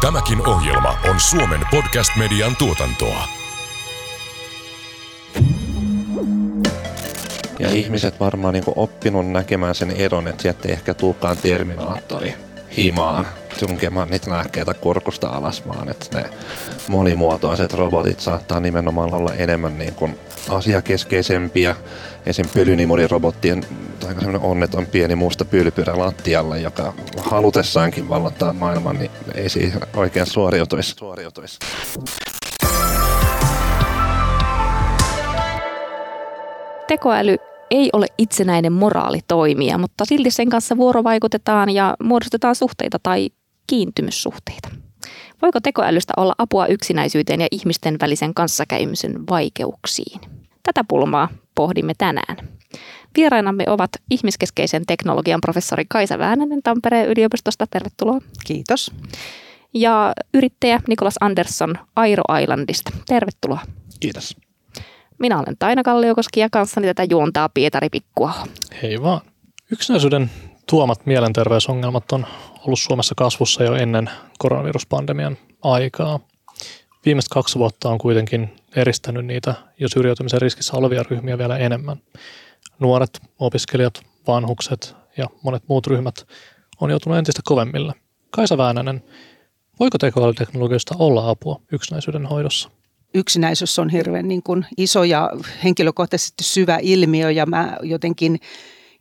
Tämäkin ohjelma on Suomen podcast-median tuotantoa. Ja ihmiset varmaan niin oppinut näkemään sen eron, että sieltä ei ehkä tulekaan Terminaattori himaan tunkemaan niitä lääkkeitä kurkusta alas, vaan että ne monimuotoiset robotit saattaa nimenomaan olla enemmän niin kuin asiakeskeisempiä. Esim. pölynimurirobottien tai sellainen onneton pieni musta pylpyrä lattialla, joka halutessaankin vallottaa maailman, niin ei siihen oikein suoriutuisi. suoriutuisi. Tekoäly ei ole itsenäinen moraalitoimija, mutta silti sen kanssa vuorovaikutetaan ja muodostetaan suhteita tai kiintymyssuhteita. Voiko tekoälystä olla apua yksinäisyyteen ja ihmisten välisen kanssakäymisen vaikeuksiin? Tätä pulmaa pohdimme tänään. Vierainamme ovat ihmiskeskeisen teknologian professori Kaisa Väänänen Tampereen yliopistosta. Tervetuloa. Kiitos. Ja yrittäjä Nikolas Andersson Airo Islandista. Tervetuloa. Kiitos. Minä olen Taina Kalliokoski ja kanssani tätä juontaa Pietari Pikkuaho. Hei vaan. Yksinäisyyden tuomat mielenterveysongelmat on ollut Suomessa kasvussa jo ennen koronaviruspandemian aikaa. Viimeiset kaksi vuotta on kuitenkin eristänyt niitä jo syrjäytymisen riskissä olevia ryhmiä vielä enemmän. Nuoret, opiskelijat, vanhukset ja monet muut ryhmät on joutunut entistä kovemmille. Kaisa Väänänen, voiko tekoälyteknologioista olla apua yksinäisyyden hoidossa? Yksinäisyys on hirveän niin kuin iso ja henkilökohtaisesti syvä ilmiö ja mä jotenkin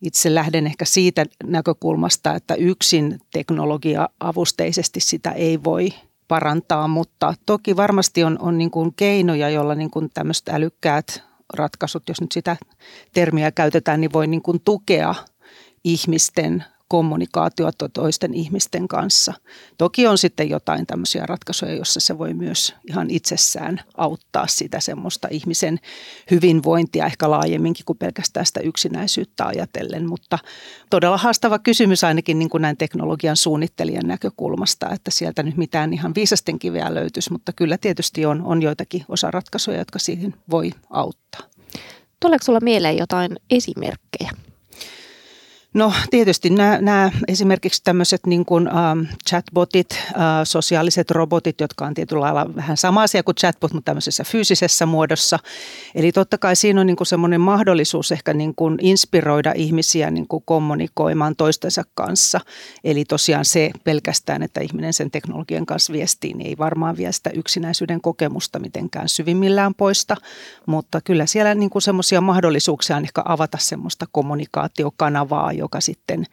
itse lähden ehkä siitä näkökulmasta, että yksin teknologia-avusteisesti sitä ei voi parantaa, mutta toki varmasti on, on niin kuin keinoja, joilla niin kuin tämmöiset älykkäät ratkaisut, jos nyt sitä termiä käytetään, niin voi niin kuin tukea ihmisten kommunikaatiota toisten ihmisten kanssa. Toki on sitten jotain tämmöisiä ratkaisuja, joissa se voi myös ihan itsessään auttaa sitä semmoista ihmisen hyvinvointia ehkä laajemminkin kuin pelkästään sitä yksinäisyyttä ajatellen. Mutta todella haastava kysymys ainakin niin kuin näin teknologian suunnittelijan näkökulmasta, että sieltä nyt mitään ihan viisasten kiveä löytyisi, mutta kyllä tietysti on, on joitakin osaratkaisuja, jotka siihen voi auttaa. Tuleeko sinulla mieleen jotain esimerkkejä? No tietysti nämä, nämä esimerkiksi tämmöiset niin kuin, ähm, chatbotit, äh, sosiaaliset robotit, jotka on tietyllä lailla vähän sama asia kuin chatbot, mutta tämmöisessä fyysisessä muodossa. Eli totta kai siinä on niin kuin semmoinen mahdollisuus ehkä niin kuin inspiroida ihmisiä niin kuin kommunikoimaan toistensa kanssa. Eli tosiaan se pelkästään, että ihminen sen teknologian kanssa viestii, niin ei varmaan vie sitä yksinäisyyden kokemusta mitenkään syvimmillään poista. Mutta kyllä siellä niin semmoisia mahdollisuuksia on ehkä avata semmoista kommunikaatiokanavaa, joka sitten,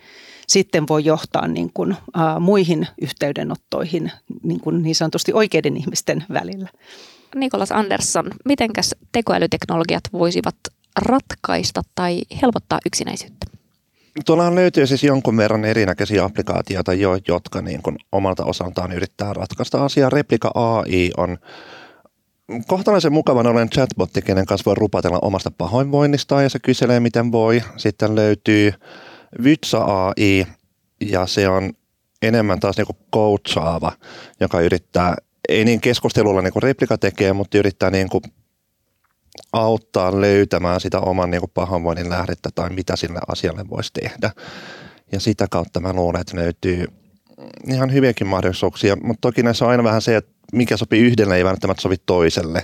sitten voi johtaa niin kuin, ä, muihin yhteydenottoihin niin, kuin niin sanotusti oikeiden ihmisten välillä. Nikolas Andersson, mitenkäs tekoälyteknologiat voisivat ratkaista tai helpottaa yksinäisyyttä? Tuolla löytyy siis jonkun verran erinäköisiä applikaatioita, jo, jotka niin kuin omalta osaltaan yrittää ratkaista asiaa. Replika AI on kohtalaisen mukavan olen chatbotti, kenen kanssa voi rupatella omasta pahoinvoinnistaan ja se kyselee miten voi. Sitten löytyy Vytsa AI ja se on enemmän taas niinku coachaava, joka yrittää, ei niin keskustelulla niin replika tekee, mutta yrittää niin kuin auttaa löytämään sitä oman niin kuin pahoinvoinnin lähdettä tai mitä sille asialle voisi tehdä. Ja sitä kautta mä luulen, että löytyy ihan hyviäkin mahdollisuuksia, mutta toki näissä on aina vähän se, että mikä sopii yhdelle ei välttämättä sovi toiselle.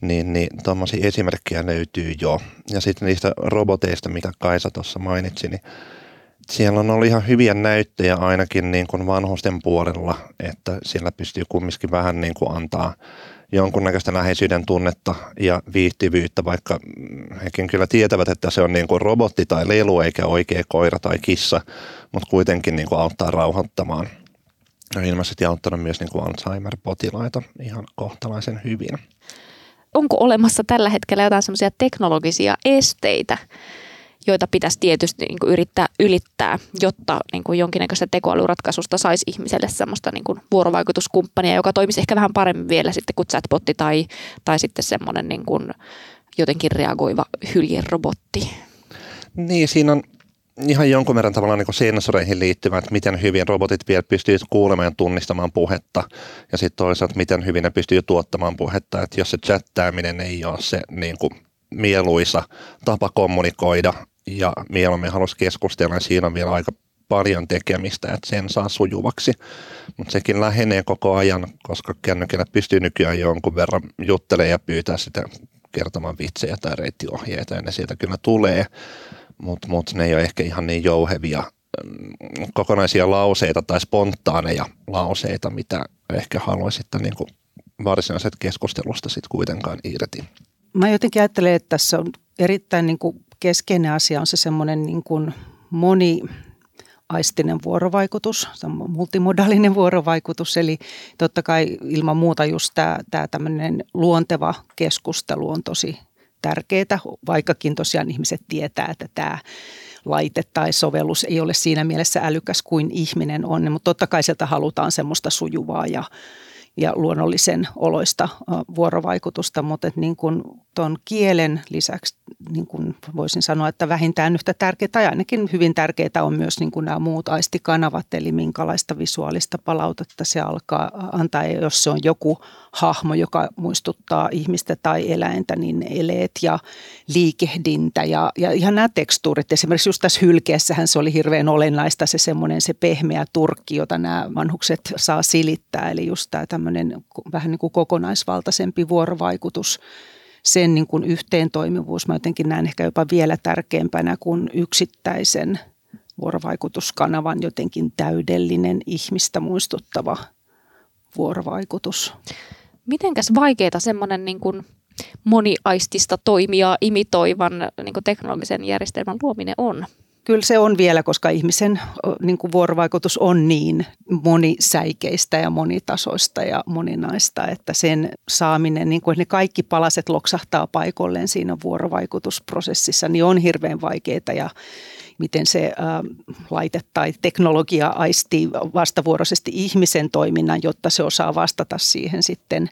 Niin, niin tuommoisia esimerkkejä löytyy jo. Ja sitten niistä roboteista, mitä Kaisa tuossa mainitsi, niin siellä on ollut ihan hyviä näyttöjä ainakin niin kuin vanhusten puolella, että siellä pystyy kumminkin vähän niin kuin antaa jonkunnäköistä läheisyyden tunnetta ja viihtyvyyttä, vaikka hekin kyllä tietävät, että se on niin kuin robotti tai lelu eikä oikea koira tai kissa, mutta kuitenkin niin kuin auttaa rauhoittamaan. Ja ilmeisesti auttanut myös niin kuin Alzheimer-potilaita ihan kohtalaisen hyvin. Onko olemassa tällä hetkellä jotain semmoisia teknologisia esteitä, joita pitäisi tietysti niin kuin yrittää ylittää, jotta niin kuin jonkinnäköistä tekoälyratkaisusta saisi ihmiselle semmoista niin kuin vuorovaikutuskumppania, joka toimisi ehkä vähän paremmin vielä sitten kuin chatbotti tai, tai sitten semmoinen niin kuin jotenkin reagoiva hyljerobotti. Niin, siinä on ihan jonkun verran tavallaan niin sensoreihin liittyvät, että miten hyvin robotit vielä pystyy kuulemaan ja tunnistamaan puhetta. Ja sitten toisaalta miten hyvin ne pystyy tuottamaan puhetta, että jos se chattaaminen ei ole se niin kuin mieluisa tapa kommunikoida, ja mieluummin halusi keskustella, niin siinä on vielä aika paljon tekemistä, että sen saa sujuvaksi. Mutta sekin lähenee koko ajan, koska kännykillä pystyy nykyään jonkun verran juttelemaan ja pyytää sitä kertomaan vitsejä tai reittiohjeita ja ne sieltä kyllä tulee, mutta mut ne ei ole ehkä ihan niin jouhevia mm, kokonaisia lauseita tai spontaaneja lauseita, mitä ehkä haluaisitte niin kuin varsinaiset keskustelusta sitten kuitenkaan irti. Mä jotenkin ajattelen, että tässä on erittäin niin kuin keskeinen asia on se semmoinen niin kuin moni aistinen vuorovaikutus, multimodaalinen vuorovaikutus, eli totta kai ilman muuta just tämä, tämä tämmöinen luonteva keskustelu on tosi tärkeää, vaikkakin tosiaan ihmiset tietää, että tämä laite tai sovellus ei ole siinä mielessä älykäs kuin ihminen on, mutta totta kai sieltä halutaan semmoista sujuvaa ja ja luonnollisen oloista vuorovaikutusta, mutta niin kuin tuon kielen lisäksi niin kuin voisin sanoa, että vähintään yhtä tärkeää tai ainakin hyvin tärkeää on myös niin kuin nämä muut aistikanavat, eli minkälaista visuaalista palautetta se alkaa antaa. Ja jos se on joku hahmo, joka muistuttaa ihmistä tai eläintä, niin eleet ja liikehdintä ja, ja ihan nämä tekstuurit. Esimerkiksi just tässä hylkeessähän se oli hirveän olennaista se semmoinen se pehmeä turkki, jota nämä vanhukset saa silittää. Eli just tämä tämmöinen vähän niin kuin kokonaisvaltaisempi vuorovaikutus sen niin kuin yhteentoimivuus mä jotenkin näen ehkä jopa vielä tärkeämpänä kuin yksittäisen vuorovaikutuskanavan jotenkin täydellinen ihmistä muistuttava vuorovaikutus. Mitenkäs vaikeaa semmoinen niin kuin moniaistista toimijaa imitoivan niin kuin teknologisen järjestelmän luominen on? Kyllä se on vielä, koska ihmisen niin kuin vuorovaikutus on niin monisäikeistä ja monitasoista ja moninaista, että sen saaminen, niin kuin ne kaikki palaset loksahtaa paikolleen siinä vuorovaikutusprosessissa, niin on hirveän vaikeaa ja miten se ä, laite tai teknologia aistii vastavuoroisesti ihmisen toiminnan, jotta se osaa vastata siihen sitten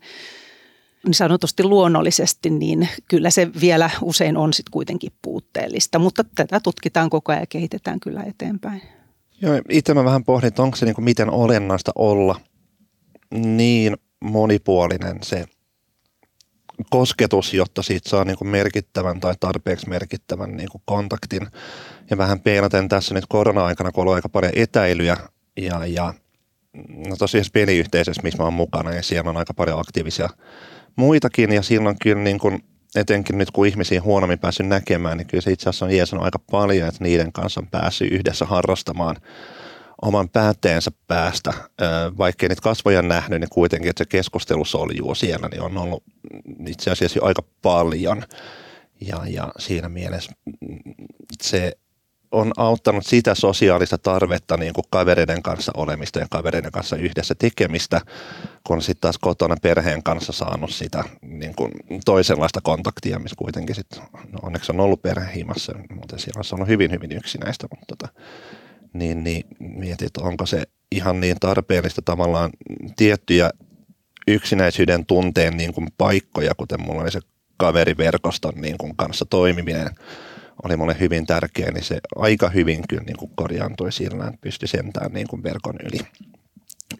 niin sanotusti luonnollisesti, niin kyllä se vielä usein on sitten kuitenkin puutteellista, mutta tätä tutkitaan koko ajan ja kehitetään kyllä eteenpäin. Joo, itse mä vähän pohdin, että onko se niin kuin miten olennaista olla niin monipuolinen se kosketus, jotta siitä saa niin kuin merkittävän tai tarpeeksi merkittävän niin kuin kontaktin. Ja vähän peinaten tässä nyt korona-aikana, kun on aika paljon etäilyjä ja, ja no tosiaan peliyhteisössä, missä mä oon mukana, ja siellä on aika paljon aktiivisia muitakin ja silloin kyllä niin kuin, etenkin nyt kun ihmisiä huonommin päässyt näkemään, niin kyllä se itse asiassa on jeesannut aika paljon, että niiden kanssa on päässyt yhdessä harrastamaan oman päätteensä päästä, vaikkei niitä kasvoja nähnyt, niin kuitenkin, että se keskustelu soljuu siellä, niin on ollut itse asiassa aika paljon. Ja, ja siinä mielessä se on auttanut sitä sosiaalista tarvetta niin kuin kavereiden kanssa olemista ja kavereiden kanssa yhdessä tekemistä, kun sitten taas kotona perheen kanssa saanut sitä niin kuin toisenlaista kontaktia, missä kuitenkin sit, no onneksi on ollut perhehimassa, mutta siellä on ollut hyvin, hyvin yksinäistä, mutta tota, niin, niin mietin, että onko se ihan niin tarpeellista tavallaan tiettyjä yksinäisyyden tunteen niin kuin paikkoja, kuten mulla oli se kaveriverkoston niin kuin kanssa toimiminen, oli mulle hyvin tärkeä, niin se aika hyvin kyllä niin kuin korjaantui sillä, että pystyi sentään niin kuin verkon yli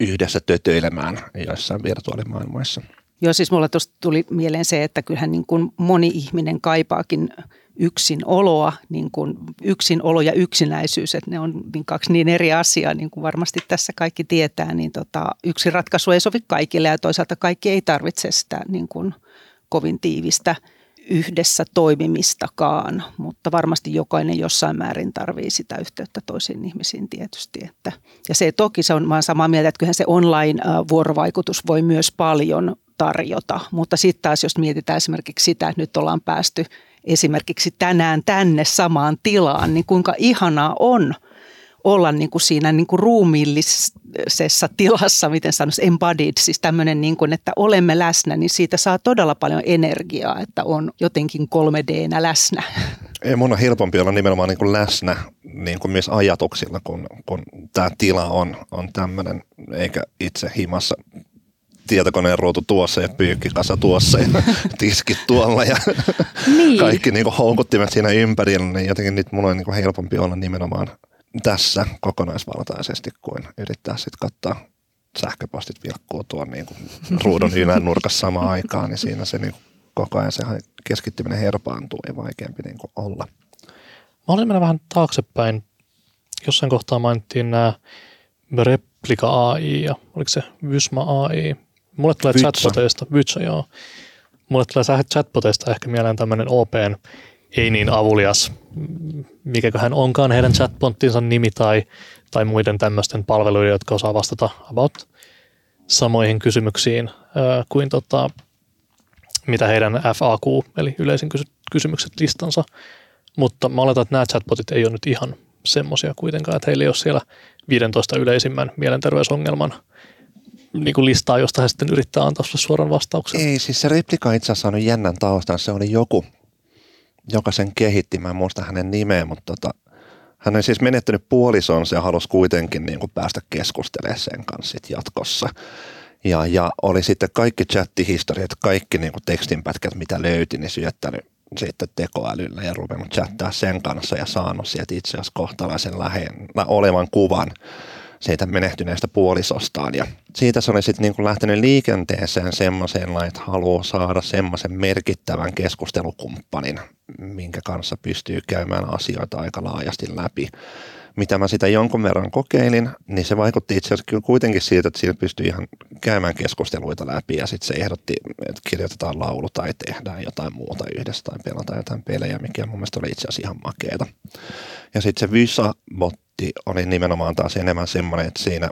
yhdessä tötöilemään joissain virtuaalimaailmoissa. Joo, siis mulla tuosta tuli mieleen se, että kyllähän niin kuin moni ihminen kaipaakin yksin oloa, niin kuin yksin olo ja yksinäisyys, että ne on niin kaksi niin eri asiaa, niin kuin varmasti tässä kaikki tietää, niin tota, yksi ratkaisu ei sovi kaikille ja toisaalta kaikki ei tarvitse sitä niin kuin kovin tiivistä – yhdessä toimimistakaan, mutta varmasti jokainen jossain määrin tarvii sitä yhteyttä toisiin ihmisiin tietysti. Että, ja se toki se on, mä samaa mieltä, että kyllähän se online-vuorovaikutus voi myös paljon tarjota, mutta sitten taas jos mietitään esimerkiksi sitä, että nyt ollaan päästy esimerkiksi tänään tänne samaan tilaan, niin kuinka ihanaa on – olla niin kuin siinä niin kuin ruumiillisessa tilassa, miten sanoisi, embodied, siis tämmöinen, niin kuin, että olemme läsnä, niin siitä saa todella paljon energiaa, että on jotenkin 3D-nä läsnä. Ei, mun on helpompi olla nimenomaan niin kuin läsnä niin kuin myös ajatuksilla, kun, kun tämä tila on, on tämmöinen, eikä itse himassa tietokoneen ruutu tuossa ja pyykkikasa tuossa ja tiskit tuolla ja niin. kaikki niin kuin houkuttimet siinä ympärillä, niin jotenkin nyt mun on niin kuin helpompi olla nimenomaan tässä kokonaisvaltaisesti kuin yrittää sitten katsoa sähköpostit vilkkuu tuon niin kuin ruudun ylän nurkassa samaan aikaan, niin siinä se niin kuin koko ajan se keskittyminen herpaantuu ja vaikeampi niin kuin olla. Mä olin mennä vähän taaksepäin jossain kohtaa mainittiin nämä Replika AI ja oliko se Vysma AI. Mulle tulee Vytsa. chatboteista, Vytsa joo. Mulle tulee chatboteista ehkä mieleen tämmöinen OPn ei niin avulias, mikäköhän onkaan heidän chatbottinsa nimi tai, tai muiden tämmöisten palveluiden, jotka osaa vastata about samoihin kysymyksiin ää, kuin tota, mitä heidän FAQ, eli yleisin kysy- kysymykset listansa. Mutta mä oletan, että nämä chatbotit ei ole nyt ihan semmoisia kuitenkaan, että heillä ei ole siellä 15 yleisimmän mielenterveysongelman niin kuin listaa, josta he sitten yrittää antaa sulle suoran vastauksen. Ei, siis se replika itse asiassa on jännän taustan. Se oli joku, joka sen kehitti. Mä en muista hänen nimeä, mutta tota, hän on siis menettänyt puolisonsa ja halusi kuitenkin niin kuin päästä keskustelemaan sen kanssa sit jatkossa. Ja, ja oli sitten kaikki chattihistoriat, kaikki niin kuin tekstinpätkät, mitä löyti, niin syöttänyt sitten tekoälyllä ja ruvennut chattaa sen kanssa ja saanut sieltä itse asiassa kohtalaisen lähellä olevan kuvan siitä menehtyneestä puolisostaan. Ja siitä se oli sitten niin lähtenyt liikenteeseen semmoiseen, että haluaa saada semmoisen merkittävän keskustelukumppanin, minkä kanssa pystyy käymään asioita aika laajasti läpi. Mitä mä sitä jonkun verran kokeilin, niin se vaikutti itse asiassa kuitenkin siitä, että siinä pystyy ihan käymään keskusteluita läpi ja sitten se ehdotti, että kirjoitetaan laulu tai tehdään jotain muuta yhdessä tai pelataan jotain pelejä, mikä mun mielestä oli itse asiassa ihan makeeta. Ja sitten se Vysa-botti oli nimenomaan taas enemmän semmoinen, että siinä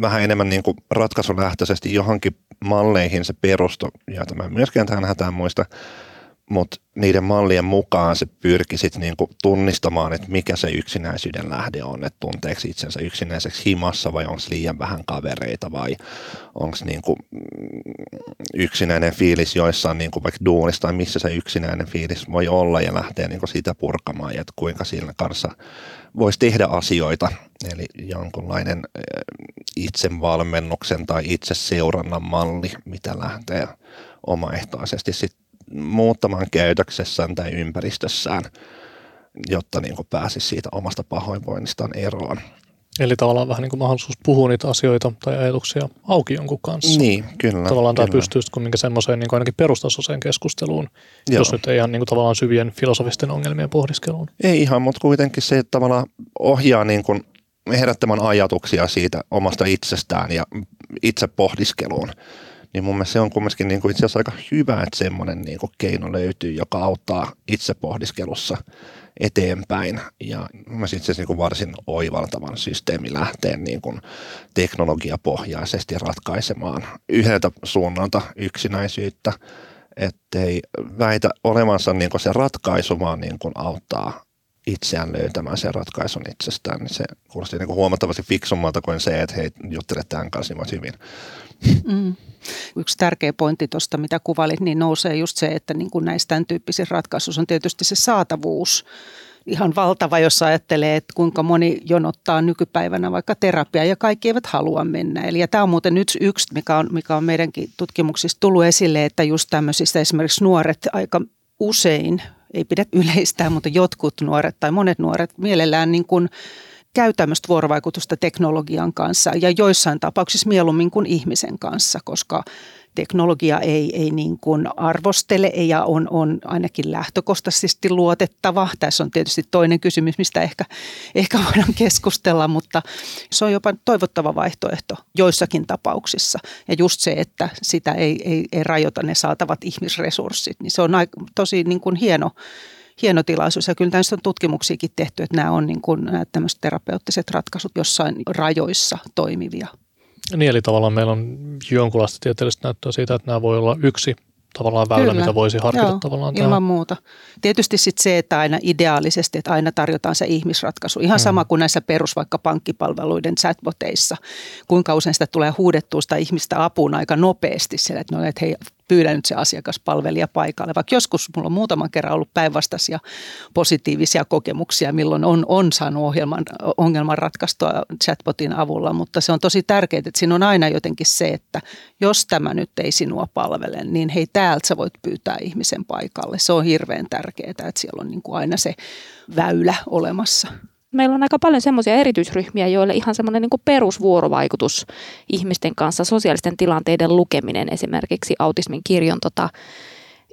vähän enemmän niin kuin ratkaisulähtöisesti johonkin malleihin se perustui, joita mä myöskään tähän hätään muista, mutta niiden mallien mukaan se pyrki sitten niinku tunnistamaan, että mikä se yksinäisyyden lähde on, että tunteeko itsensä yksinäiseksi himassa vai onko liian vähän kavereita vai onko niinku yksinäinen fiilis joissain niinku vaikka duunissa tai missä se yksinäinen fiilis voi olla ja lähtee niinku sitä purkamaan että kuinka siinä kanssa voisi tehdä asioita, eli jonkunlainen itsevalmennuksen tai itseseurannan malli, mitä lähtee omaehtoisesti sitten muuttamaan käytöksessään tai ympäristössään, jotta niin kuin pääsisi siitä omasta pahoinvoinnistaan eroon. Eli tavallaan vähän niin kuin mahdollisuus puhua niitä asioita tai ajatuksia auki jonkun kanssa. Niin, kyllä. Tavallaan kyllä. tämä pystyy kumminkin semmoiseen niin kuin ainakin perustasoiseen keskusteluun, Joo. jos nyt ei ihan niin kuin tavallaan syvien filosofisten ongelmien pohdiskeluun. Ei ihan, mutta kuitenkin se että tavallaan ohjaa niin kuin herättämään ajatuksia siitä omasta itsestään ja itse pohdiskeluun niin mun mielestä se on kumminkin niin itse asiassa aika hyvä, että semmoinen niin keino löytyy, joka auttaa itse pohdiskelussa eteenpäin. Ja mielestä itse asiassa niin varsin oivaltavan systeemi lähtee niin kuin teknologiapohjaisesti ratkaisemaan yhdeltä suunnalta yksinäisyyttä, ettei väitä olevansa niin kuin se ratkaisu, vaan niin kuin auttaa itseään löytämään sen ratkaisun itsestään, niin se kuulosti niin kuin huomattavasti fiksummalta kuin se, että hei, juttele tämän kanssa, niin hyvin. Mm. Yksi tärkeä pointti tuosta, mitä kuvailit, niin nousee just se, että niin kuin näissä tämän tyyppisissä ratkaisuissa on tietysti se saatavuus ihan valtava, jos ajattelee, että kuinka moni jonottaa nykypäivänä vaikka terapiaa ja kaikki eivät halua mennä. Eli ja tämä on muuten nyt yksi, mikä on, mikä on meidänkin tutkimuksissa tullut esille, että just tämmöisissä esimerkiksi nuoret aika usein, ei pidä yleistää, mutta jotkut nuoret tai monet nuoret mielellään niin kuin käy tämmöistä vuorovaikutusta teknologian kanssa ja joissain tapauksissa mieluummin kuin ihmisen kanssa, koska teknologia ei, ei niin kuin arvostele ja on, on ainakin lähtökohtaisesti luotettava. Tässä on tietysti toinen kysymys, mistä ehkä, ehkä voidaan keskustella, mutta se on jopa toivottava vaihtoehto joissakin tapauksissa. Ja just se, että sitä ei, ei, ei rajoita ne saatavat ihmisresurssit, niin se on aika, tosi niin kuin hieno, hieno tilaisuus. Ja kyllä näistä on tutkimuksiakin tehty, että nämä on niin kuin, nämä tämmöiset terapeuttiset ratkaisut jossain rajoissa toimivia. Niin, eli tavallaan meillä on jonkunlaista tieteellistä näyttöä siitä, että nämä voi olla yksi tavallaan väylä, Kyllä. mitä voisi harkita Joo, tavallaan. Ilman tähän. muuta. Tietysti sitten se, että aina ideaalisesti, että aina tarjotaan se ihmisratkaisu. Ihan hmm. sama kuin näissä perus vaikka pankkipalveluiden chatboteissa. Kuinka usein sitä tulee huudettua sitä ihmistä apuun aika nopeasti siellä, että, no, että hei, pyydän nyt se asiakaspalvelija paikalle. Vaikka joskus mulla on muutaman kerran ollut päinvastaisia positiivisia kokemuksia, milloin on, on saanut ohjelman, ongelman ratkaistua chatbotin avulla, mutta se on tosi tärkeää, että siinä on aina jotenkin se, että jos tämä nyt ei sinua palvele, niin hei täältä sä voit pyytää ihmisen paikalle. Se on hirveän tärkeää, että siellä on niin kuin aina se väylä olemassa meillä on aika paljon semmoisia erityisryhmiä, joille ihan semmoinen niin perusvuorovaikutus ihmisten kanssa, sosiaalisten tilanteiden lukeminen, esimerkiksi autismin kirjon tota,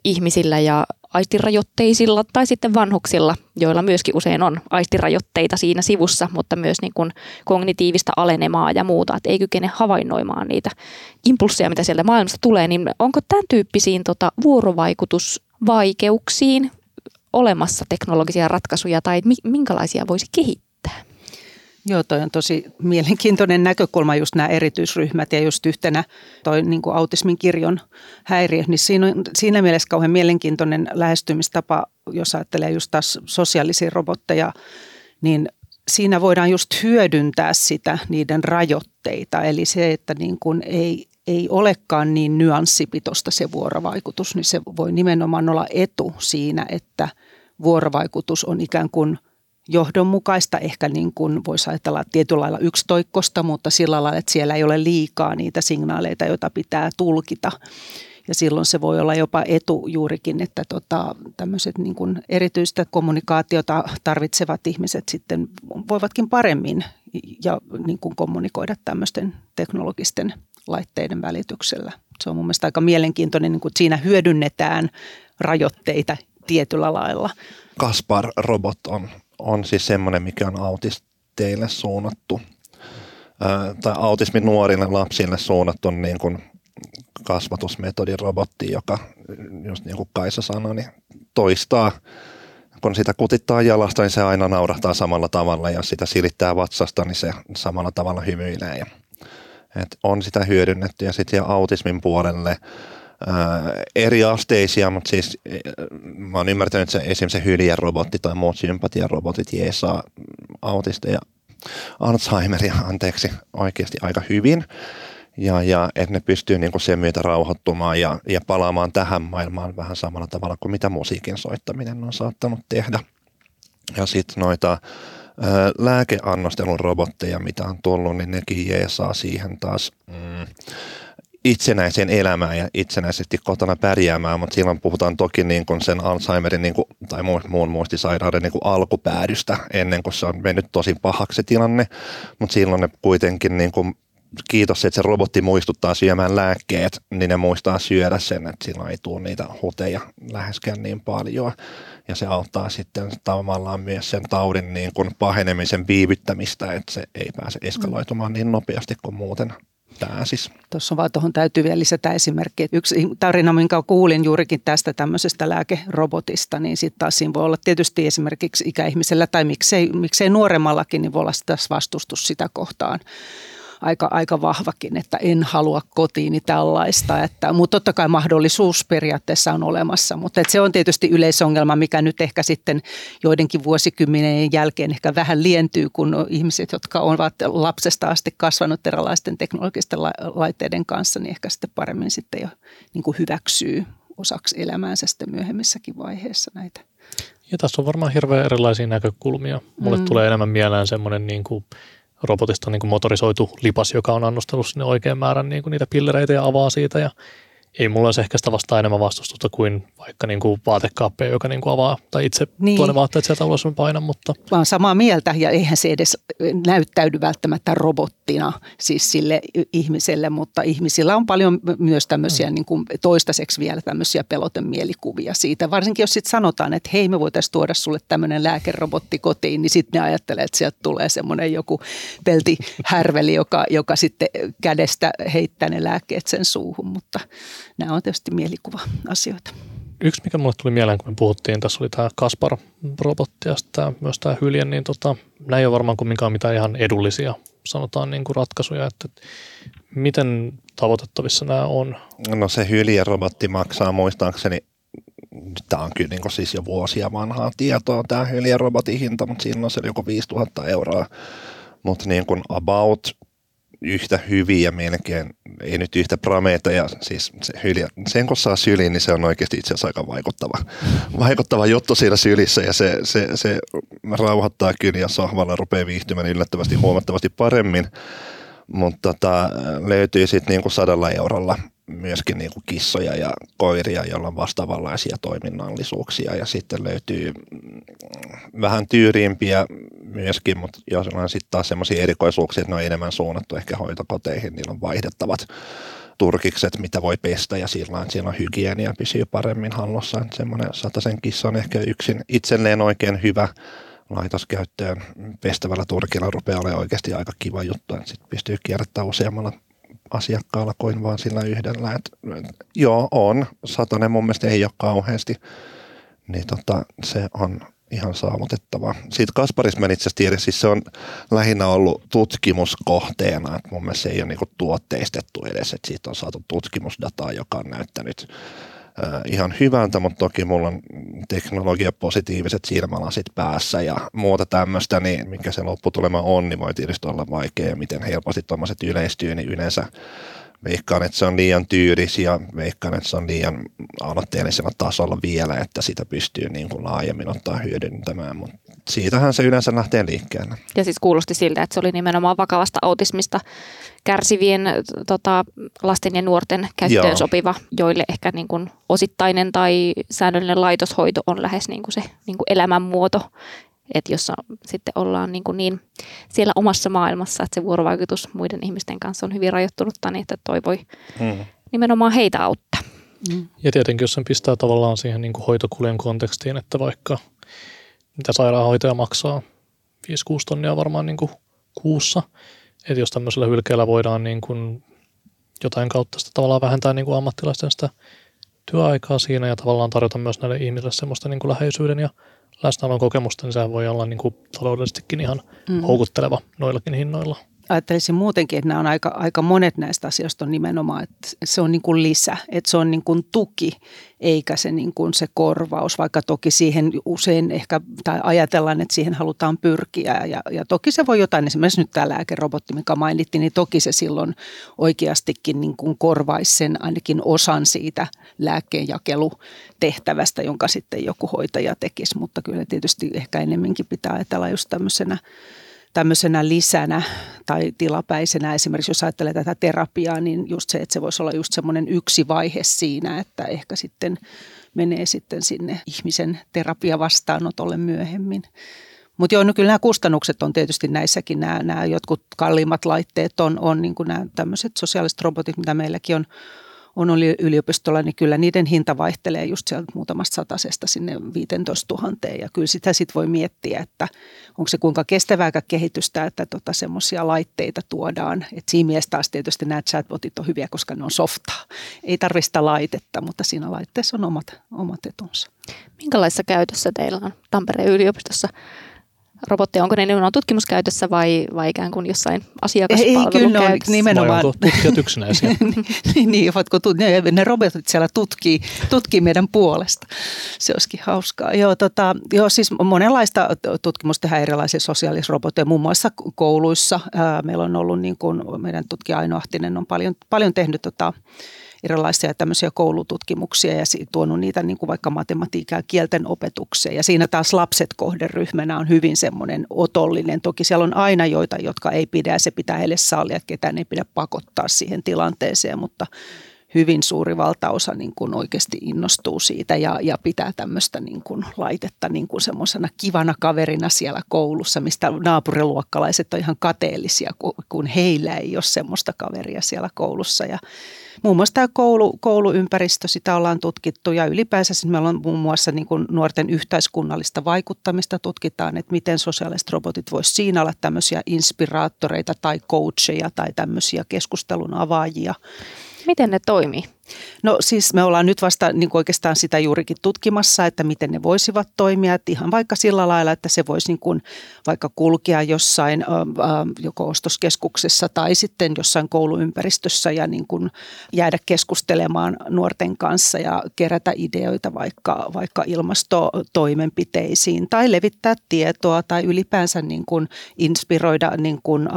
ihmisillä ja aistirajoitteisilla tai sitten vanhuksilla, joilla myöskin usein on aistirajoitteita siinä sivussa, mutta myös niin kuin kognitiivista alenemaa ja muuta, että ei kykene havainnoimaan niitä impulsseja, mitä sieltä maailmasta tulee, niin onko tämän tyyppisiin tota, vuorovaikutusvaikeuksiin olemassa teknologisia ratkaisuja tai minkälaisia voisi kehittää? Joo, toi on tosi mielenkiintoinen näkökulma just nämä erityisryhmät ja just yhtenä toi niin kuin autismin kirjon häiriö, niin siinä, on, siinä mielessä kauhean mielenkiintoinen lähestymistapa, jos ajattelee just taas sosiaalisia robotteja, niin siinä voidaan just hyödyntää sitä niiden rajoitteita, eli se, että niin kuin ei, ei olekaan niin nyanssipitoista se vuorovaikutus, niin se voi nimenomaan olla etu siinä, että vuorovaikutus on ikään kuin – johdonmukaista, ehkä niin kuin voisi ajatella tietyllä lailla yksitoikkosta, mutta sillä lailla, että siellä ei ole liikaa niitä signaaleita, joita pitää tulkita. Ja silloin se voi olla jopa etu juurikin, että tota, tämmöiset niin kuin erityistä kommunikaatiota tarvitsevat ihmiset sitten voivatkin paremmin ja niin kuin kommunikoida tämmöisten teknologisten laitteiden välityksellä. Se on mun mielestä aika mielenkiintoinen, niin että siinä hyödynnetään rajoitteita tietyllä lailla. Kaspar-robot on on siis semmoinen, mikä on autisteille suunnattu tai autismin nuorille lapsille suunnattu niin kuin kasvatusmetodin robotti, joka, just niin kuin Kaisa sanoi, niin toistaa kun sitä kutittaa jalasta, niin se aina naurahtaa samalla tavalla ja sitä silittää vatsasta, niin se samalla tavalla hymyilee. Ja, et on sitä hyödynnetty ja sitten autismin puolelle eri asteisia, mutta siis mä oon ymmärtänyt, että se, esimerkiksi se hyljerobotti tai muut sympatiarobotit jeesaa autisteja Alzheimeria, anteeksi, oikeasti aika hyvin. Ja, ja että ne pystyy niin kuin sen myötä rauhoittumaan ja, ja palaamaan tähän maailmaan vähän samalla tavalla kuin mitä musiikin soittaminen on saattanut tehdä. Ja sitten noita lääkeannostelun robotteja, mitä on tullut, niin nekin jeesaa siihen taas mm, itsenäiseen elämään ja itsenäisesti kotona pärjäämään, mutta silloin puhutaan toki niin kuin sen Alzheimerin niin kuin, tai muun muistisairauden niin kuin alkupäädystä ennen kuin se on mennyt tosi pahaksi tilanne, mutta silloin ne kuitenkin niin kuin, kiitos, että se robotti muistuttaa syömään lääkkeet, niin ne muistaa syödä sen, että silloin ei tule niitä huteja läheskään niin paljon. Ja se auttaa sitten tavallaan myös sen taudin niin kuin pahenemisen viivyttämistä, että se ei pääse eskaloitumaan niin nopeasti kuin muuten pääsisi. Tuossa vaan tuohon täytyy vielä lisätä esimerkki. Yksi tarina, minkä kuulin juurikin tästä tämmöisestä lääkerobotista, niin sitten taas siinä voi olla tietysti esimerkiksi ikäihmisellä tai miksei, miksei nuoremmallakin, niin voi olla taas vastustus sitä kohtaan aika, aika vahvakin, että en halua kotiini tällaista. Että, mutta totta kai mahdollisuus periaatteessa on olemassa, mutta että se on tietysti yleisongelma, mikä nyt ehkä sitten joidenkin vuosikymmenen jälkeen ehkä vähän lientyy, kun ihmiset, jotka ovat lapsesta asti kasvanut erilaisten teknologisten laitteiden kanssa, niin ehkä sitten paremmin sitten jo niin kuin hyväksyy osaksi elämäänsä sitten myöhemmissäkin vaiheissa näitä. Ja tässä on varmaan hirveän erilaisia näkökulmia. Mulle mm. tulee enemmän mieleen semmoinen niin kuin robotista niin kuin motorisoitu lipas, joka on annostanut sinne oikean määrän niin kuin niitä pillereitä ja avaa siitä ja ei mulla olisi ehkä sitä vasta enemmän vastustusta kuin vaikka niin kuin vaatekaappeja, joka niin kuin avaa tai itse niin. tuonne vaatteet sieltä ulos paina. Mutta. Mä olen samaa mieltä ja eihän se edes näyttäydy välttämättä robottina siis sille ihmiselle, mutta ihmisillä on paljon myös tämmöisiä mm. niin kuin toistaiseksi vielä tämmöisiä pelotemielikuvia siitä. Varsinkin jos sitten sanotaan, että hei me voitaisiin tuoda sulle tämmöinen lääkerobotti kotiin, niin sitten ne ajattelee, että sieltä tulee semmoinen joku peltihärveli, joka, joka sitten kädestä heittää ne lääkkeet sen suuhun, mutta nämä on tietysti mielikuva-asioita. Yksi, mikä mulle tuli mieleen, kun me puhuttiin, tässä oli tämä Kaspar-robotti ja tämä, myös tämä Hyljen, niin tota, nämä ei ole varmaan kumminkaan mitään ihan edullisia, sanotaan niin kuin ratkaisuja, että miten tavoitettavissa nämä on? No se Hylje-robotti maksaa muistaakseni tämä on kyllä niin siis jo vuosia vanhaa tietoa, tämä Hylje-robotin hinta, mutta silloin se oli joku 5000 euroa. Mutta niin kuin about yhtä hyviä melkein, ei nyt yhtä prameita ja siis se hyljä, sen kun saa syliin, niin se on oikeasti itse asiassa aika vaikuttava, vaikuttava juttu siinä sylissä ja se, se, se rauhoittaa kyllä ja sohvalla rupeaa viihtymään yllättävästi huomattavasti paremmin, mutta tota, löytyy sitten niinku sadalla eurolla myöskin niin kuin kissoja ja koiria, joilla on vastaavanlaisia toiminnallisuuksia ja sitten löytyy vähän tyyriimpiä myöskin, mutta jos on sitten taas semmoisia erikoisuuksia, että ne on enemmän suunnattu ehkä hoitokoteihin, niillä on vaihdettavat turkikset, mitä voi pestä ja sillä siellä on hygienia pysyy paremmin hallussa. Semmoinen sen kissa on ehkä yksin itselleen oikein hyvä laitoskäyttöön pestävällä turkilla rupeaa olemaan oikeasti aika kiva juttu. Sitten pystyy kierrättämään useammalla asiakkaalla kuin vaan sillä yhdellä. Et, joo, on. Satanen mun mielestä ei ole kauheasti. Niin tota, se on ihan saavutettava. Siitä Kasparis itse tiedä, siis se on lähinnä ollut tutkimuskohteena, että mun mielestä se ei ole niinku tuotteistettu edes, että siitä on saatu tutkimusdataa, joka on näyttänyt ihan hyvältä, mutta toki mulla on teknologiapositiiviset silmälasit päässä ja muuta tämmöistä, niin mikä se lopputulema on, niin voi tietysti olla vaikea, miten helposti tuommoiset yleistyy, niin yleensä veikkaan, että se on liian tyyris ja veikkaan, että se on liian aloitteellisella tasolla vielä, että sitä pystyy niin kuin laajemmin ottaa hyödyntämään, mutta siitähän se yleensä lähtee liikkeelle. Ja siis kuulosti siltä, että se oli nimenomaan vakavasta autismista kärsivien tota, lasten ja nuorten käyttöön Joo. sopiva, joille ehkä niin kuin osittainen tai säännöllinen laitoshoito on lähes niin kuin se niin kuin elämänmuoto, että jossa sitten ollaan niin, kuin niin siellä omassa maailmassa, että se vuorovaikutus muiden ihmisten kanssa on hyvin rajoittunutta, niin että toi voi hmm. nimenomaan heitä auttaa. Mm. Ja tietenkin, jos sen pistää tavallaan siihen niin kuin hoitokulujen kontekstiin, että vaikka mitä sairaanhoitaja maksaa, 5-6 tonnia varmaan niin kuin kuussa, että jos tämmöisellä hylkeellä voidaan niin kuin jotain kautta sitä tavallaan vähentää niin kuin ammattilaisten sitä työaikaa siinä ja tavallaan tarjota myös näille ihmisille semmoista niin kuin läheisyyden ja läsnäolon kokemusta, niin sehän voi olla niin kuin taloudellisestikin ihan mm. houkutteleva noillakin hinnoilla ajattelisin muutenkin, että nämä on aika, aika monet näistä asioista on nimenomaan, että se on niin kuin lisä, että se on niin kuin tuki eikä se, niin kuin se korvaus, vaikka toki siihen usein ehkä, tai ajatellaan, että siihen halutaan pyrkiä ja, ja toki se voi jotain, esimerkiksi nyt tämä lääkerobotti, mikä mainittiin, niin toki se silloin oikeastikin niin kuin korvaisi sen ainakin osan siitä lääkkeenjakelutehtävästä, jonka sitten joku hoitaja tekisi, mutta kyllä tietysti ehkä enemmänkin pitää ajatella just tämmöisenä tämmöisenä lisänä tai tilapäisenä esimerkiksi, jos ajattelee tätä terapiaa, niin just se, että se voisi olla just semmoinen yksi vaihe siinä, että ehkä sitten menee sitten sinne ihmisen terapiavastaanotolle myöhemmin. Mutta joo, no kyllä nämä kustannukset on tietysti näissäkin, nämä, nämä jotkut kalliimmat laitteet on, on niin kuin nämä tämmöiset sosiaaliset robotit, mitä meilläkin on on yliopistolla, niin kyllä niiden hinta vaihtelee just sieltä muutamasta satasesta sinne 15 000. Ja kyllä sitä sitten voi miettiä, että onko se kuinka kestävää kehitystä, että tota semmoisia laitteita tuodaan. Et siinä mielessä taas tietysti nämä chatbotit on hyviä, koska ne on softaa. Ei tarvista laitetta, mutta siinä laitteessa on omat, omat etunsa. Minkälaisessa käytössä teillä on Tampereen yliopistossa robotteja, onko ne nimenomaan tutkimuskäytössä vai, vai ikään kuin jossain asiakaspalvelun Ei, kyllä ne on nimenomaan. Vai tutkijat yksinäisiä? niin, niin, ovatko, ne, ne robotit siellä tutkii, tutkii meidän puolesta. Se olisikin hauskaa. Joo, tota, joo siis monenlaista tutkimusta tehdään erilaisia sosiaalisrobotteja, muun muassa kouluissa. Meillä on ollut niin kuin, meidän tutkija Aino Ahtinen on paljon, paljon tehnyt tota, erilaisia tämmöisiä koulututkimuksia ja tuonut niitä niin kuin vaikka matematiikkaa ja kielten opetukseen. Ja siinä taas lapset kohderyhmänä on hyvin semmoinen otollinen. Toki siellä on aina joita, jotka ei pidä se pitää heille sallia, ketään ei pidä pakottaa siihen tilanteeseen, mutta hyvin suuri valtaosa niin kuin oikeasti innostuu siitä ja, ja pitää tämmöistä niin kuin laitetta niin kuin semmoisena kivana kaverina siellä koulussa, mistä naapuriluokkalaiset on ihan kateellisia, kun heillä ei ole semmoista kaveria siellä koulussa. Ja muun muassa tämä koulu, kouluympäristö, sitä ollaan tutkittu ja ylipäänsä siis meillä on muun muassa niin kuin nuorten yhteiskunnallista vaikuttamista tutkitaan, että miten sosiaaliset robotit voisivat siinä olla tämmöisiä inspiraattoreita tai coacheja tai tämmöisiä keskustelun avaajia. Miten ne toimii? No siis me ollaan nyt vasta niin oikeastaan sitä juurikin tutkimassa, että miten ne voisivat toimia. Että ihan vaikka sillä lailla, että se voisi niin kuin vaikka kulkea jossain joko ostoskeskuksessa tai sitten jossain kouluympäristössä ja niin kuin jäädä keskustelemaan nuorten kanssa ja kerätä ideoita vaikka, vaikka ilmastotoimenpiteisiin tai levittää tietoa tai ylipäänsä niin kuin inspiroida niin kuin,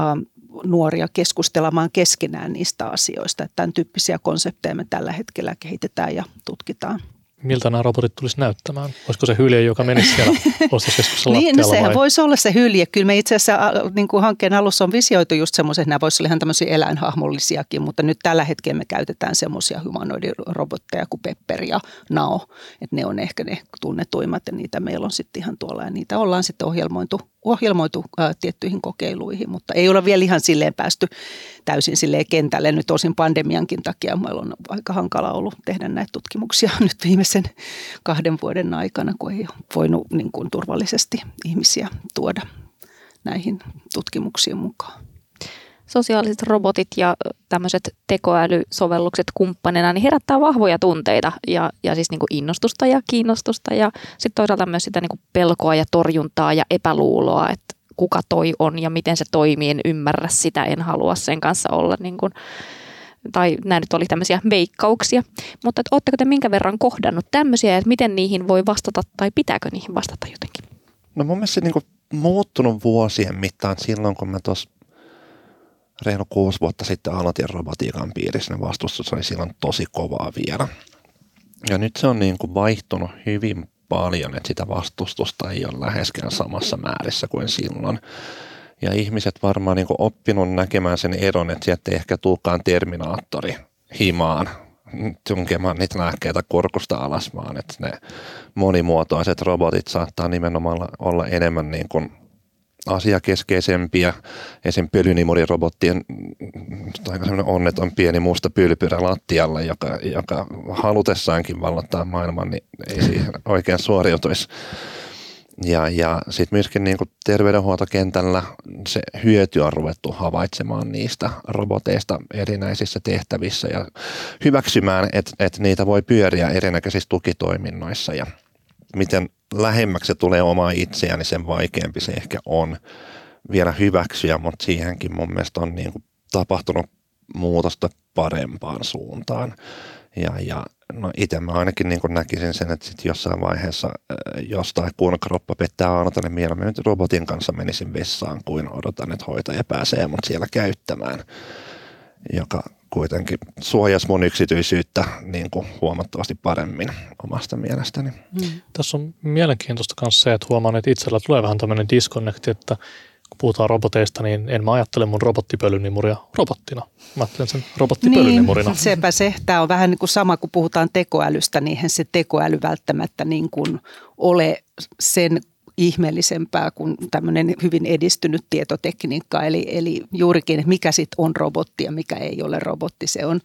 nuoria keskustelemaan keskenään niistä asioista. Että tämän tyyppisiä konsepteja me tällä hetkellä kehitetään ja tutkitaan. Miltä nämä robotit tulisi näyttämään? Olisiko se hylje, joka menisi siellä ostoskeskuksessa Niin, no sehän vai? voisi olla se hylje. Kyllä me itse asiassa niin kuin hankkeen alussa on visioitu just semmoiset, että nämä voisivat olla ihan tämmöisiä eläinhahmollisiakin, mutta nyt tällä hetkellä me käytetään semmoisia humanoidirobotteja kuin Pepper ja Nao. Että ne on ehkä ne tunnetuimmat ja niitä meillä on sitten ihan tuolla ja niitä ollaan sitten ohjelmointu ohjelmoitu ää, tiettyihin kokeiluihin, mutta ei ole vielä ihan silleen päästy täysin silleen kentälle. Nyt osin pandemiankin takia meillä on aika hankala ollut tehdä näitä tutkimuksia nyt viimeisen kahden vuoden aikana, kun ei voinut niin kuin turvallisesti ihmisiä tuoda näihin tutkimuksiin mukaan sosiaaliset robotit ja tämmöiset tekoälysovellukset kumppanina niin herättää vahvoja tunteita ja, ja siis niin kuin innostusta ja kiinnostusta ja sitten toisaalta myös sitä niin kuin pelkoa ja torjuntaa ja epäluuloa, että kuka toi on ja miten se toimii, en ymmärrä sitä, en halua sen kanssa olla niin kuin, tai nämä nyt oli tämmöisiä veikkauksia, mutta että oletteko te minkä verran kohdannut tämmöisiä, että miten niihin voi vastata tai pitääkö niihin vastata jotenkin? No mun mielestä se niin muuttunut vuosien mittaan silloin, kun mä tuossa reilu kuusi vuotta sitten aloitin robotiikan piirissä, niin vastustus oli silloin tosi kovaa vielä. Ja nyt se on niin kuin vaihtunut hyvin paljon, että sitä vastustusta ei ole läheskään samassa määrissä kuin silloin. Ja ihmiset varmaan niin kuin oppinut näkemään sen eron, että sieltä ei ehkä tulekaan terminaattori himaan tunkemaan niitä lääkkeitä kurkusta alas, vaan että ne monimuotoiset robotit saattaa nimenomaan olla enemmän niin kuin asiakeskeisempiä. Esim. pölynimurirobottien aika sellainen onneton pieni musta pylpyrä lattialla, joka, joka halutessaankin vallottaa maailman, niin ei siihen oikein suoriutuisi. Ja, ja sitten myöskin niin terveydenhuoltokentällä se hyöty on ruvettu havaitsemaan niistä roboteista erinäisissä tehtävissä ja hyväksymään, että, että niitä voi pyöriä erinäköisissä tukitoiminnoissa ja – miten lähemmäksi se tulee omaa itseään, niin sen vaikeampi se ehkä on vielä hyväksyä, mutta siihenkin mun mielestä on niin kuin tapahtunut muutosta parempaan suuntaan. Ja, ja no itse mä ainakin niin näkisin sen, että sit jossain vaiheessa äh, jostain kun kroppa pettää aina, niin mieluummin nyt robotin kanssa menisin vessaan, kuin odotan, että hoitaja pääsee mut siellä käyttämään, joka kuitenkin suojasi mun yksityisyyttä niin kuin huomattavasti paremmin omasta mielestäni. Mm. Tässä on mielenkiintoista myös se, että huomaan, että itsellä tulee vähän tämmöinen disconnect, että kun puhutaan roboteista, niin en mä ajattele mun robottipölynimuria robottina. Mä ajattelen sen robottipölynimurina. Niin, sepä se. Tämä on vähän niin kuin sama, kun puhutaan tekoälystä, niin se tekoäly välttämättä niin kuin ole sen ihmeellisempää kuin tämmöinen hyvin edistynyt tietotekniikka. Eli, eli juurikin, että mikä sitten on robotti ja mikä ei ole robotti. Se on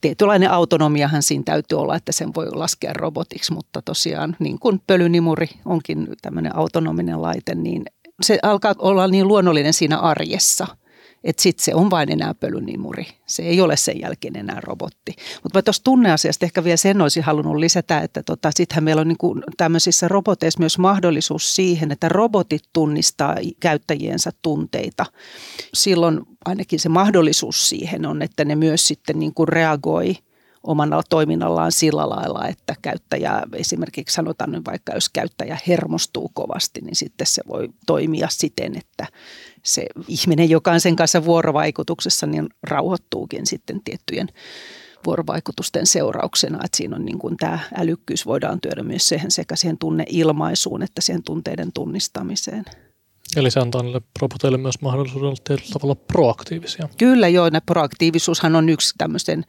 tietynlainen autonomiahan siinä täytyy olla, että sen voi laskea robotiksi, mutta tosiaan niin kuin pölynimuri onkin tämmöinen autonominen laite, niin se alkaa olla niin luonnollinen siinä arjessa – että sitten se on vain enää pölynimuri. Se ei ole sen jälkeen enää robotti. Mutta tuossa tunneasiasta ehkä vielä sen olisin halunnut lisätä, että tota, sittenhän meillä on niinku tämmöisissä roboteissa myös mahdollisuus siihen, että robotit tunnistaa käyttäjiensä tunteita. Silloin ainakin se mahdollisuus siihen on, että ne myös sitten niinku reagoi – omalla toiminnallaan sillä lailla, että käyttäjä esimerkiksi sanotaan nyt vaikka, jos käyttäjä hermostuu kovasti, niin sitten se voi toimia siten, että se ihminen, joka on sen kanssa vuorovaikutuksessa, niin rauhoittuukin sitten tiettyjen vuorovaikutusten seurauksena, että siinä on niin kuin tämä älykkyys voidaan työdä myös siihen sekä siihen tunneilmaisuun että siihen tunteiden tunnistamiseen. Eli se antaa niille roboteille myös mahdollisuuden olla tietyllä tavalla proaktiivisia. Kyllä joo, proaktiivisuushan on yksi tämmöisten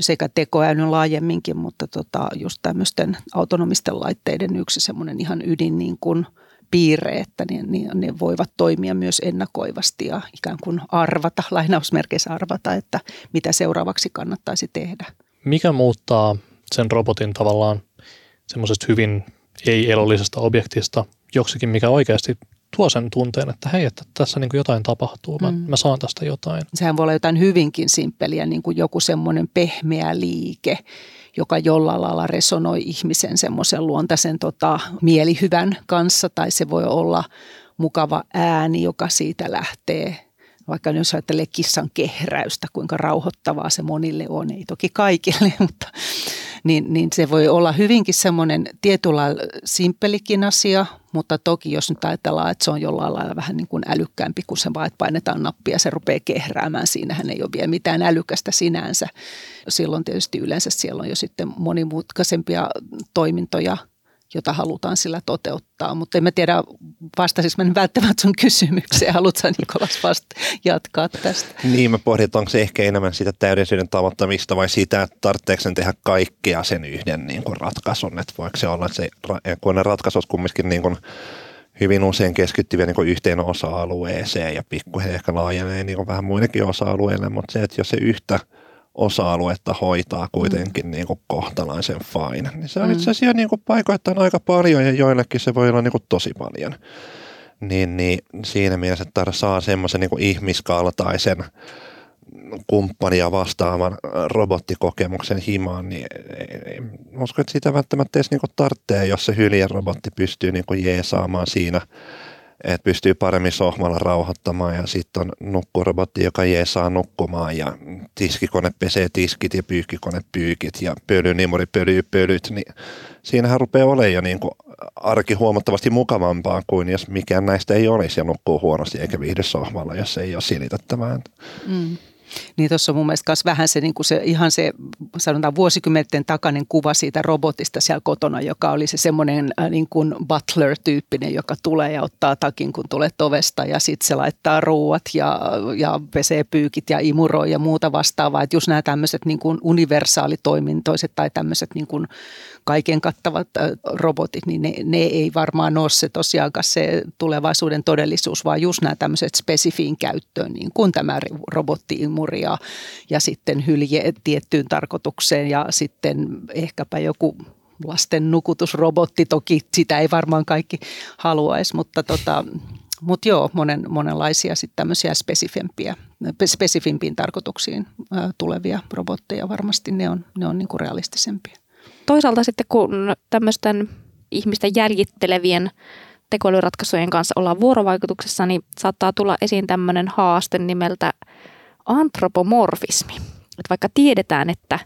sekä tekoälyn laajemminkin, mutta tota, just tämmöisten autonomisten laitteiden yksi semmoinen ihan ydin niin kuin piirre, että ne, ne, ne voivat toimia myös ennakoivasti ja ikään kuin arvata, lainausmerkeissä arvata, että mitä seuraavaksi kannattaisi tehdä. Mikä muuttaa sen robotin tavallaan semmoisesta hyvin ei-elollisesta objektista joksikin, mikä oikeasti tuo sen tunteen, että hei, että tässä niin kuin jotain tapahtuu, mä, mm. mä saan tästä jotain. Sehän voi olla jotain hyvinkin simppeliä, niin kuin joku semmoinen pehmeä liike, joka jollain lailla resonoi ihmisen semmoisen luontaisen tota, mielihyvän kanssa, tai se voi olla mukava ääni, joka siitä lähtee vaikka jos ajattelee kissan kehräystä, kuinka rauhoittavaa se monille on, ei toki kaikille, mutta niin, niin se voi olla hyvinkin semmoinen tietyllä simppelikin asia, mutta toki jos nyt ajatellaan, että se on jollain lailla vähän niin kuin älykkäämpi, kun se vaan, että painetaan nappia ja se rupeaa kehräämään, siinähän ei ole vielä mitään älykästä sinänsä. Silloin tietysti yleensä siellä on jo sitten monimutkaisempia toimintoja – jota halutaan sillä toteuttaa. Mutta en mä tiedä, vastasinko mä välttämättä sun kysymykseen. Haluatko Nikolas vasta jatkaa tästä? Niin, mä pohdin, että onko se ehkä enemmän sitä täydellisyyden tavoittamista vai sitä, että tarvitseeko sen tehdä kaikkea sen yhden niin kuin ratkaisun. Että voiko se olla, että se, kun ne ratkaisut kumminkin niin kuin hyvin usein keskittyviä niin yhteen osa-alueeseen ja pikkuhiljaa ehkä laajenee niin vähän muillekin osa-alueille, mutta se, että jos se yhtä osa-aluetta hoitaa kuitenkin mm. niin kuin kohtalaisen fine, niin se on mm. itse asiassa niin kuin paikoittain aika paljon ja joillekin se voi olla niin kuin tosi paljon. Niin, niin siinä mielessä, että saa semmoisen niin ihmiskaltaisen kumppania vastaavan robottikokemuksen himaan, niin uskon, että sitä välttämättä edes niinku tarvitsee, jos se hyljen robotti pystyy niinku jeesaamaan siinä, että pystyy paremmin sohmalla rauhoittamaan ja sitten on nukkurobotti, joka jeesaa nukkumaan ja tiskikone pesee tiskit ja pyykkikone pyykit ja pölynimuri pölyy pölyt, niin siinähän rupeaa olemaan jo niinku arki huomattavasti mukavampaa kuin jos mikään näistä ei olisi ja nukkuu huonosti eikä viihdy sohvalla, jos ei ole silitettävää. Mm. Niin tuossa on mun mielestä myös vähän se, niin se ihan se sanotaan vuosikymmenten takainen kuva siitä robotista siellä kotona, joka oli se semmoinen äh, niin kuin butler-tyyppinen, joka tulee ja ottaa takin, kun tulee ovesta ja sitten se laittaa ruuat ja, ja pesee pyykit ja imuroi ja muuta vastaavaa. Että just nämä tämmöiset niin universaalitoimintoiset tai tämmöiset niin kaiken kattavat robotit, niin ne, ne ei varmaan ole se tosiaankaan se tulevaisuuden todellisuus, vaan just nämä tämmöiset spesifiin käyttöön, niin kuin tämä robottiimuri ja, ja sitten hylje tiettyyn tarkoitukseen ja sitten ehkäpä joku lasten nukutusrobotti, toki sitä ei varmaan kaikki haluaisi, mutta tota, mutta joo, monen, monenlaisia sitten tämmöisiä spesifimpiä, spesifimpiin tarkoituksiin tulevia robotteja varmasti ne on, ne on niinku realistisempia. Toisaalta sitten kun tämmöisten ihmisten jäljittelevien tekoälyratkaisujen kanssa ollaan vuorovaikutuksessa, niin saattaa tulla esiin tämmöinen haaste nimeltä antropomorfismi. Että vaikka tiedetään, että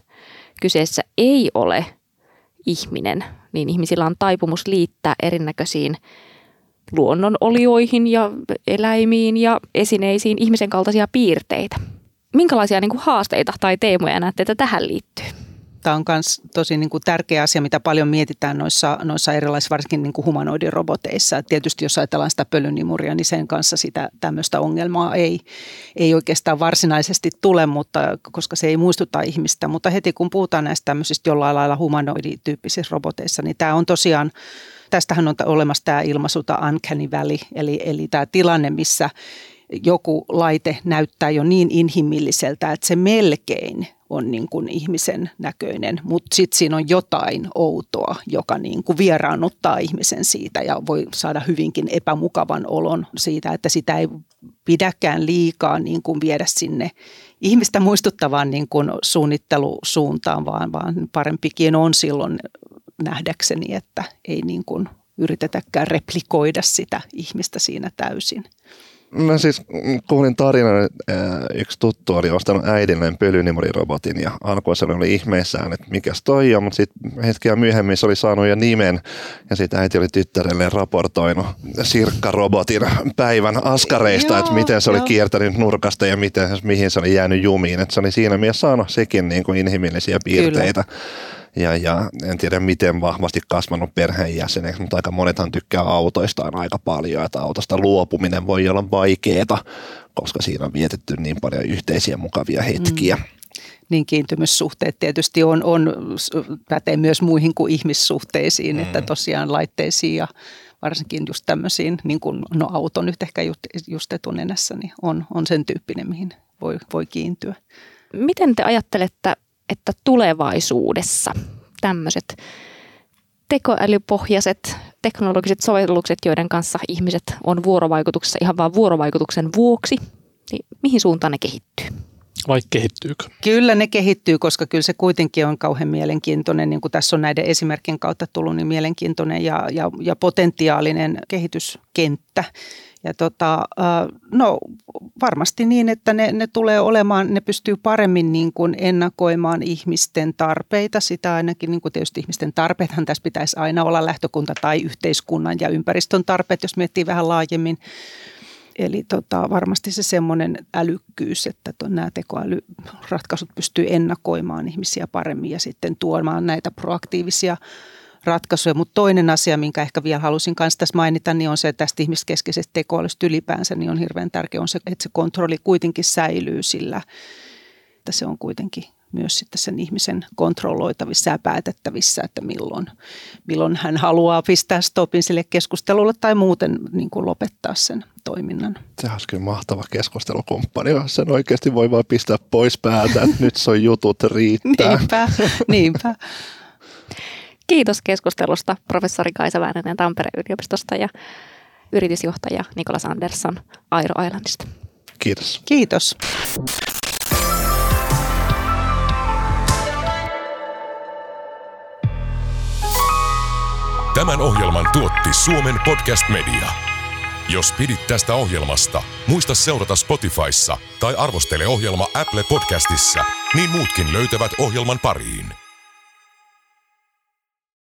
kyseessä ei ole ihminen, niin ihmisillä on taipumus liittää erinäköisiin luonnonolioihin ja eläimiin ja esineisiin ihmisen kaltaisia piirteitä. Minkälaisia niin kuin haasteita tai teemoja näette, että tähän liittyy? Tämä on myös tosi niin kuin tärkeä asia, mitä paljon mietitään noissa, noissa erilaisissa, varsinkin niin kuin humanoidiroboteissa. Tietysti jos ajatellaan sitä pölynimuria, niin sen kanssa sitä tämmöistä ongelmaa ei, ei oikeastaan varsinaisesti tule, mutta, koska se ei muistuta ihmistä. Mutta heti kun puhutaan näistä tämmöisistä jollain lailla humanoidityyppisissä roboteissa, niin tämä on tosiaan Tästähän on olemassa tämä ilmaisuta uncanny valley, eli, eli tämä tilanne, missä joku laite näyttää jo niin inhimilliseltä, että se melkein on niin kuin ihmisen näköinen, mutta sitten siinä on jotain outoa, joka niin kuin vieraannuttaa ihmisen siitä ja voi saada hyvinkin epämukavan olon siitä, että sitä ei pidäkään liikaa niin kuin viedä sinne ihmistä muistuttavaan niin kuin suunnittelusuuntaan, vaan, vaan parempikin on silloin nähdäkseni, että ei niin kuin yritetäkään replikoida sitä ihmistä siinä täysin. Mä siis kuulin tarinan, että yksi tuttu oli ostanut äidilleen pölynimurirobotin ja alkuun se oli ihmeissään, että mikäs toi on, mutta sitten hetkeä myöhemmin se oli saanut jo nimen ja sitten äiti oli tyttärelle raportoinut sirkkarobotin päivän askareista, joo, että miten se oli kiertänyt nurkasta ja miten, mihin se oli jäänyt jumiin. Että se oli siinä mielessä saanut sekin niin kuin inhimillisiä piirteitä. Kyllä ja, ja en tiedä miten vahvasti kasvanut perheenjäseneksi, mutta aika monethan tykkää autoistaan aika paljon, että autosta luopuminen voi olla vaikeaa, koska siinä on vietetty niin paljon yhteisiä mukavia hetkiä. Mm niin kiintymyssuhteet tietysti on, on, pätee myös muihin kuin ihmissuhteisiin, mm. että tosiaan laitteisiin ja varsinkin just tämmöisiin, niin kuin no auto nyt ehkä just, just etunenässä, niin on, on sen tyyppinen, mihin voi, voi kiintyä. Miten te ajattelette että tulevaisuudessa tämmöiset tekoälypohjaiset teknologiset sovellukset, joiden kanssa ihmiset on vuorovaikutuksessa ihan vain vuorovaikutuksen vuoksi, niin mihin suuntaan ne kehittyy? Vai kehittyykö? Kyllä ne kehittyy, koska kyllä se kuitenkin on kauhean mielenkiintoinen, niin kuin tässä on näiden esimerkkien kautta tullut, niin mielenkiintoinen ja, ja, ja potentiaalinen kehityskenttä. Ja tota, no varmasti niin, että ne, ne tulee olemaan, ne pystyy paremmin niin kuin ennakoimaan ihmisten tarpeita. Sitä ainakin niin kuin tietysti ihmisten tarpeethan tässä pitäisi aina olla lähtökunta tai yhteiskunnan ja ympäristön tarpeet, jos miettii vähän laajemmin. Eli tota, varmasti se semmoinen älykkyys, että nämä tekoälyratkaisut pystyy ennakoimaan ihmisiä paremmin ja sitten tuomaan näitä proaktiivisia ratkaisuja. Mutta toinen asia, minkä ehkä vielä halusin kanssa tässä mainita, niin on se, että tästä ihmiskeskeisestä tekoälystä ylipäänsä niin on hirveän tärkeä, on se, että se kontrolli kuitenkin säilyy sillä, että se on kuitenkin myös sitten sen ihmisen kontrolloitavissa ja päätettävissä, että milloin, milloin hän haluaa pistää stopin sille keskustelulle tai muuten niin kuin lopettaa sen toiminnan. Sehän olisi kyllä mahtava keskustelukumppani, jos sen oikeasti voi vaan pistää pois päältä, että nyt on jutut riittää. niinpä, niinpä. Kiitos keskustelusta professori Kaisa Väänänen Tampereen yliopistosta ja yritysjohtaja Nikolas Andersson Airo Islandista. Kiitos. Kiitos. Tämän ohjelman tuotti Suomen Podcast Media. Jos pidit tästä ohjelmasta, muista seurata Spotifyssa tai arvostele ohjelma Apple Podcastissa, niin muutkin löytävät ohjelman pariin.